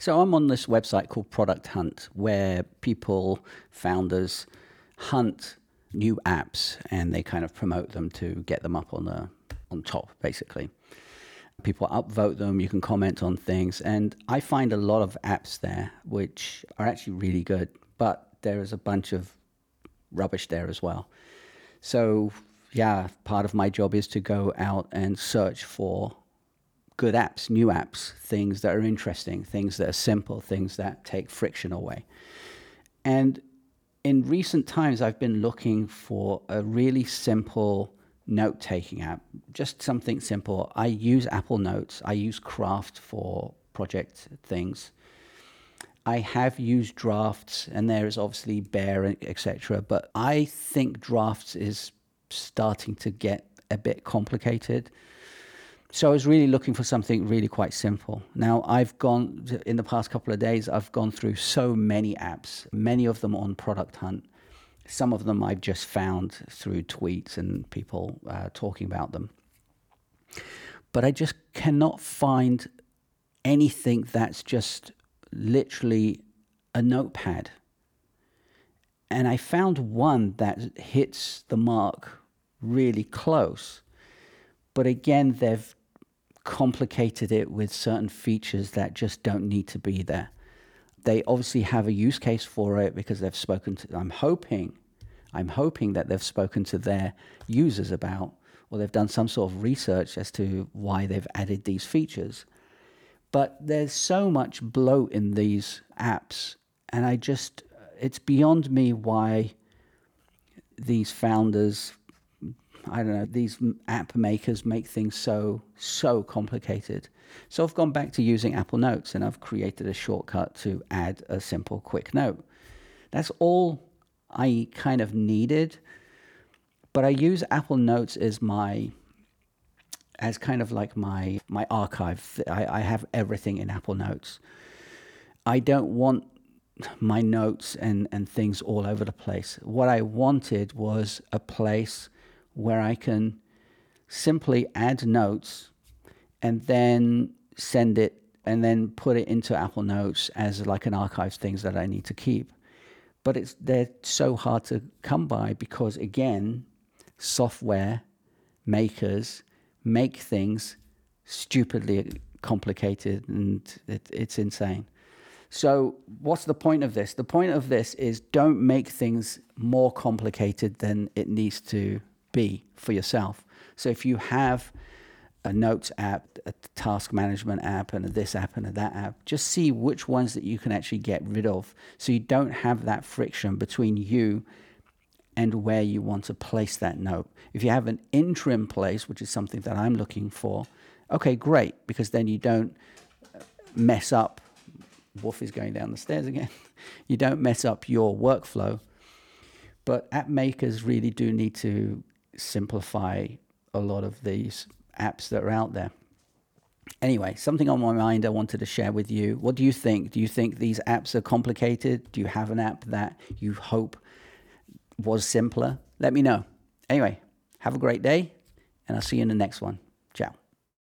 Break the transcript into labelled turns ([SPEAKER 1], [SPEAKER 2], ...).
[SPEAKER 1] So I'm on this website called Product Hunt, where people, founders, hunt new apps and they kind of promote them to get them up on the on top, basically. People upvote them, you can comment on things, and I find a lot of apps there which are actually really good, but there is a bunch of rubbish there as well. So yeah, part of my job is to go out and search for good apps, new apps, things that are interesting, things that are simple, things that take friction away. And in recent times, I've been looking for a really simple note taking app, just something simple. I use Apple Notes, I use Craft for project things. I have used drafts, and there is obviously Bear, etc. But I think drafts is starting to get a bit complicated. So I was really looking for something really quite simple. Now I've gone in the past couple of days. I've gone through so many apps, many of them on Product Hunt. Some of them I've just found through tweets and people uh, talking about them. But I just cannot find anything that's just literally a notepad. And I found one that hits the mark really close. But again, they've complicated it with certain features that just don't need to be there. They obviously have a use case for it because they've spoken to, I'm hoping, I'm hoping that they've spoken to their users about, or they've done some sort of research as to why they've added these features. But there's so much bloat in these apps, and I just, it's beyond me why these founders I don't know, these app makers make things so, so complicated. So I've gone back to using Apple Notes and I've created a shortcut to add a simple quick note. That's all I kind of needed. But I use Apple Notes as my as kind of like my my archive. I, I have everything in Apple Notes. I don't want my notes and, and things all over the place. What I wanted was a place where I can simply add notes and then send it and then put it into Apple Notes as like an archive of things that I need to keep. But it's they're so hard to come by because again, software makers make things stupidly complicated and it, it's insane. So, what's the point of this? The point of this is don't make things more complicated than it needs to be for yourself. So if you have a notes app, a task management app, and a this app and a that app, just see which ones that you can actually get rid of so you don't have that friction between you and where you want to place that note. If you have an interim place, which is something that I'm looking for, okay, great, because then you don't mess up. Wolf is going down the stairs again. You don't mess up your workflow. But app makers really do need to simplify a lot of these apps that are out there. Anyway, something on my mind I wanted to share with you. What do you think? Do you think these apps are complicated? Do you have an app that you hope was simpler? Let me know. Anyway, have a great day, and I'll see you in the next one.